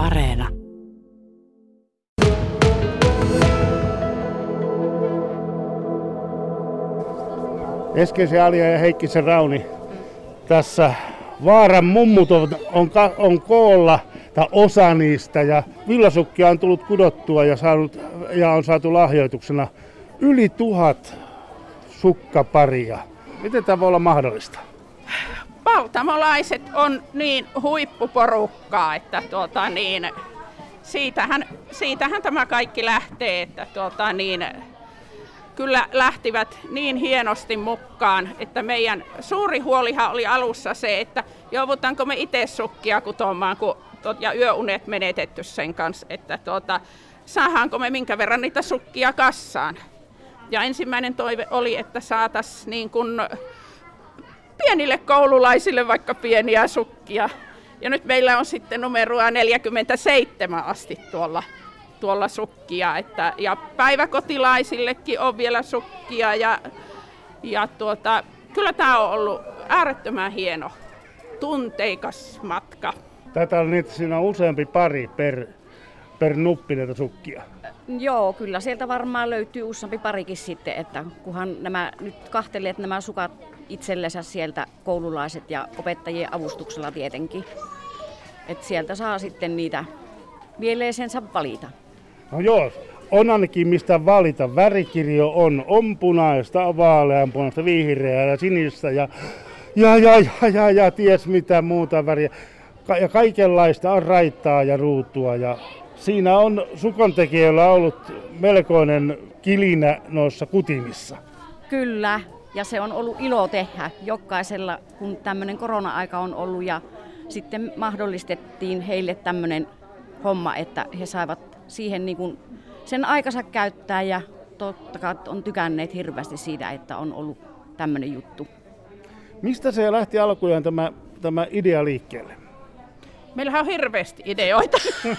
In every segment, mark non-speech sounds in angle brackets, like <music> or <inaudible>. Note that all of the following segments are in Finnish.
Areena. Eskeisen Alia ja Heikkisen Rauni tässä Vaaran mummut on, on, on koolla, tai osa niistä, ja villasukkia on tullut kudottua ja, saanut, ja on saatu lahjoituksena yli tuhat sukkaparia. Miten tämä voi olla mahdollista? Paltamolaiset on niin huippuporukkaa, että tuota niin, siitähän, siitähän tämä kaikki lähtee, että tuota niin, kyllä lähtivät niin hienosti mukaan, että meidän suuri huolihan oli alussa se, että joudutaanko me itse sukkia kutomaan, kun ja yöunet menetetty sen kanssa, että tuota, saadaanko me minkä verran niitä sukkia kassaan. Ja ensimmäinen toive oli, että saataisiin niin kuin pienille koululaisille vaikka pieniä sukkia. Ja nyt meillä on sitten numeroa 47 asti tuolla, tuolla sukkia. Että, ja päiväkotilaisillekin on vielä sukkia. Ja, ja tuota, kyllä tämä on ollut äärettömän hieno, tunteikas matka. Tätä on niitä, siinä on useampi pari per, per nuppi näitä sukkia. Joo, kyllä sieltä varmaan löytyy useampi parikin sitten, että kunhan nämä nyt kahteleet nämä sukat itsellensä sieltä koululaiset ja opettajien avustuksella tietenkin. Että sieltä saa sitten niitä mieleisensä valita. No joo, on ainakin mistä valita. Värikirjo on, on punaista, vaaleanpunaista, vihreää ja sinistä ja, ja, ja, ja, ja, ja ties mitä muuta väriä. Ka- ja kaikenlaista on raittaa ja ruutua ja siinä on sukontekijöillä ollut melkoinen kilinä noissa kutimissa. Kyllä, ja se on ollut ilo tehdä jokaisella, kun tämmöinen korona-aika on ollut ja sitten mahdollistettiin heille tämmöinen homma, että he saivat siihen niin kuin sen aikansa käyttää ja totta kai on tykänneet hirveästi siitä, että on ollut tämmöinen juttu. Mistä se lähti alkujaan tämä, tämä idea liikkeelle? Meillähän on hirveästi ideoita. <laughs>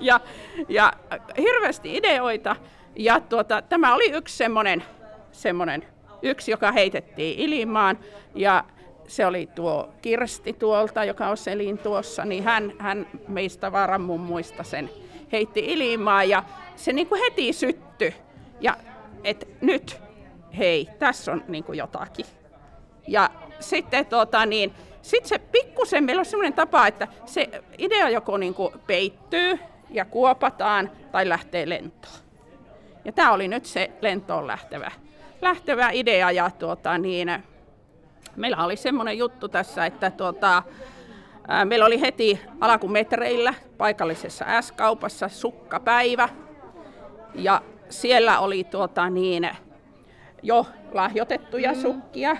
ja, ja hirveästi ideoita. Ja tuota, tämä oli yksi semmoinen, semmoinen, yksi, joka heitettiin ilmaan. Ja se oli tuo Kirsti tuolta, joka on selin tuossa, niin hän, hän meistä varan mummuista sen heitti ilmaan ja se niin kuin heti sytty. Ja et nyt, hei, tässä on niin kuin jotakin. Ja sitten tota, niin, sit se pikkusen, meillä on sellainen tapa, että se idea joko niin kuin peittyy ja kuopataan tai lähtee lentoon. Ja tämä oli nyt se lentoon lähtevä, lähtevä idea ja tuota, niin, meillä oli semmoinen juttu tässä, että tuota, meillä oli heti alakumetreillä paikallisessa S-kaupassa sukkapäivä ja siellä oli tuota, niin, jo lahjoitettuja sukkia,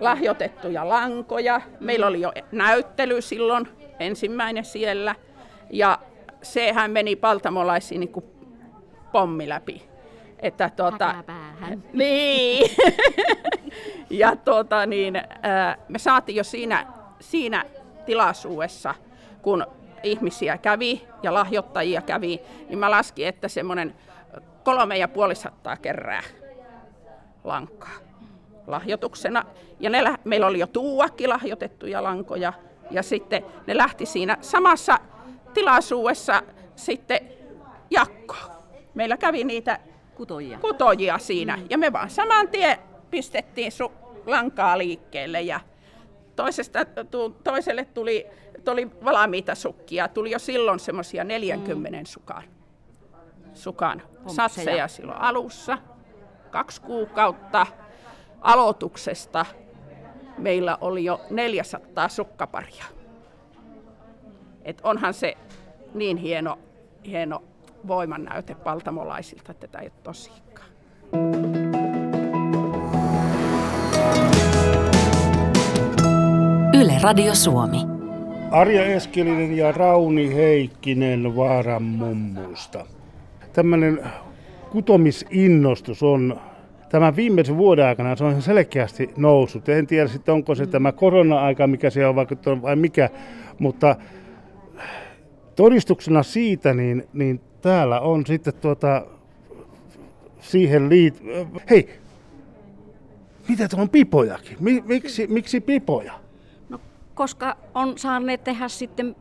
lahjoitettuja lankoja. Meillä oli jo näyttely silloin, ensimmäinen siellä. Ja sehän meni paltamolaisiin niin kuin pommi läpi. Että tuota, <laughs> niin. <laughs> ja tuota, niin, me saatiin jo siinä, siinä tilaisuudessa, kun ihmisiä kävi ja lahjoittajia kävi, niin mä laskin, että semmoinen kolme ja puoli sattaa kerää lankaa lahjoituksena. Ja ne, meillä oli jo tuuakki lahjoitettuja lankoja. Ja sitten ne lähti siinä samassa tilaisuudessa sitten jakko. Meillä kävi niitä kutojia, kutojia siinä. Mm. Ja me vaan saman tien pistettiin su- lankaa liikkeelle. Ja toisesta, toiselle tuli, tuli valmiita sukkia. Tuli jo silloin semmoisia 40 mm. sukan, sukan satseja silloin alussa. Kaksi kuukautta aloituksesta meillä oli jo 400 sukkaparia. Et onhan se niin hieno, hieno voimannäyte paltamolaisilta, että tämä ei ole tosikaan. Yle Radio Suomi. Arja Eskelinen ja Rauni Heikkinen Vaaran mummuista. Tämmöinen kutomisinnostus on tämän viimeisen vuoden aikana se on selkeästi noussut. En tiedä sitten onko se tämä korona-aika, mikä se on vaikuttanut vai mikä, mutta todistuksena siitä, niin, niin täällä on sitten tuota, siihen liit... Hei, mitä tuolla on pipojakin? Miksi, miksi pipoja? No, koska on saaneet tehdä sitten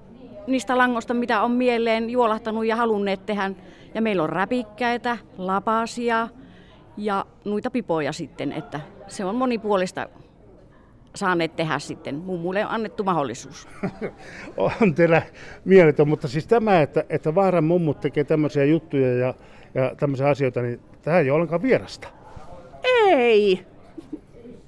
niistä langosta, mitä on mieleen juolahtanut ja halunneet tehdä. Ja meillä on räpikkäitä, lapasia ja noita pipoja sitten, että se on monipuolista saaneet tehdä sitten. Mummuille on annettu mahdollisuus. <laughs> on teillä mieletön, mutta siis tämä, että, että Vaaran mummut tekee tämmöisiä juttuja ja, ja tämmöisiä asioita, niin tämä ei ole ollenkaan vierasta. Ei.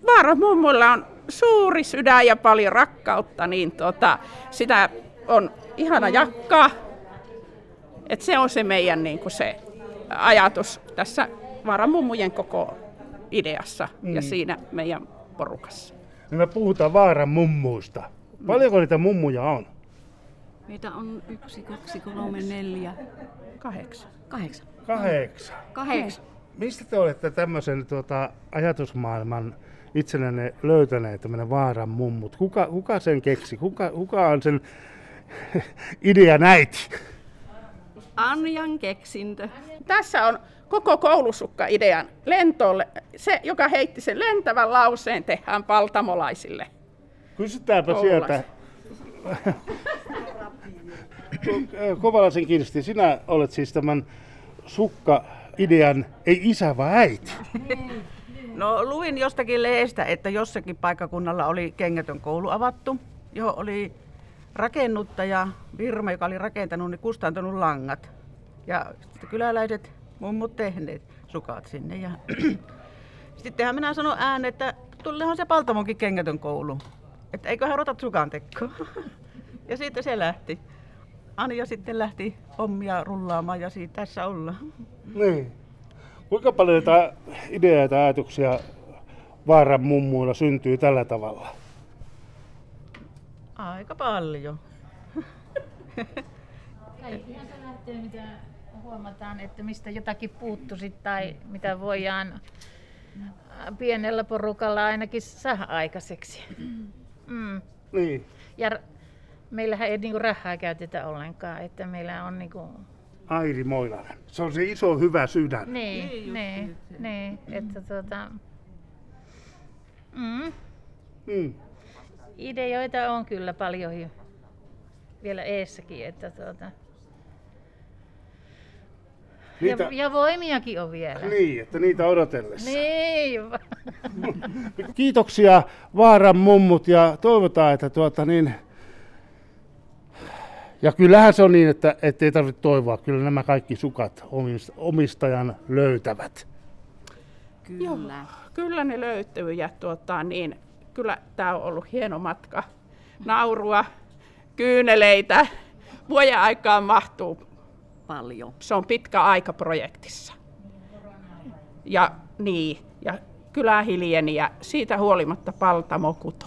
Vaaran mummulla on suuri sydän ja paljon rakkautta, niin tota, sitä on ihana jakkaa. Et se on se meidän niin kuin se ajatus tässä Vaaran mummujen koko ideassa mm. ja siinä meidän porukassa. Niin me puhutaan Vaaran mummuista. Paljonko niitä mummuja on? Meitä on yksi, kaksi, kolme, neljä, kahdeksan. Kahdeksan. Kahdeksan. Kahdeksan. Mistä te olette tämmöisen tuota, ajatusmaailman itsellenne löytäneet, tämmöinen Vaaran mummut? Kuka, kuka sen keksi? Kuka, kuka on sen <laughs> idea näiti? Anjan keksintö. Tässä on koko koulusukka-idean lentolle. Se, joka heitti sen lentävän lauseen, tehdään paltamolaisille. Kysytäänpä sieltä. Kovalaisen Kirsti, sinä olet siis tämän sukka-idean, ei isä vaan äiti. No luin jostakin leestä, että jossakin paikkakunnalla oli kengätön koulu avattu, johon oli rakennuttaja firma, joka oli rakentanut, niin kustantanut langat. Ja sitten kyläläiset mummut tehneet sukat sinne. Ja <clears throat> sittenhän minä sanon ään, että tullehan se Paltamonkin kengätön koulu. Että eiköhän rotat sukan tekoon. <laughs> ja siitä se lähti. Anja sitten lähti hommia rullaamaan ja siitä tässä ollaan. Niin. Kuinka paljon näitä ideoita ja ajatuksia Vaaran mummuilla syntyy tällä tavalla? Aika paljon. <laughs> Kaikkihan se lähtee, mitä huomataan, että mistä jotakin puuttuisi tai mitä voidaan pienellä porukalla ainakin saada aikaiseksi. Mm. Niin. Ja meillähän ei niinku rahaa käytetä ollenkaan, että meillä on niinku... Airi Moilanen. Se on se iso hyvä sydän. Niin, niin, niin, niin että tuota... Mm. Mm. Ideoita on kyllä paljon vielä eessäkin, että tuota... Niitä, Ja, ja voimiakin on vielä. Niin, että niitä odotellessa. Niin. <laughs> Kiitoksia Vaaran mummut ja toivotaan, että tuota niin... Ja kyllähän se on niin, että ei tarvitse toivoa. Kyllä nämä kaikki sukat omist- omistajan löytävät. Kyllä. Kyllä ne löytyy ja tuota, niin, kyllä tämä on ollut hieno matka. Naurua, kyyneleitä, vuoden aikaan mahtuu. Paljon. Se on pitkä aika projektissa. Ja niin, ja kylä hiljeni ja siitä huolimatta paltamo kutoo.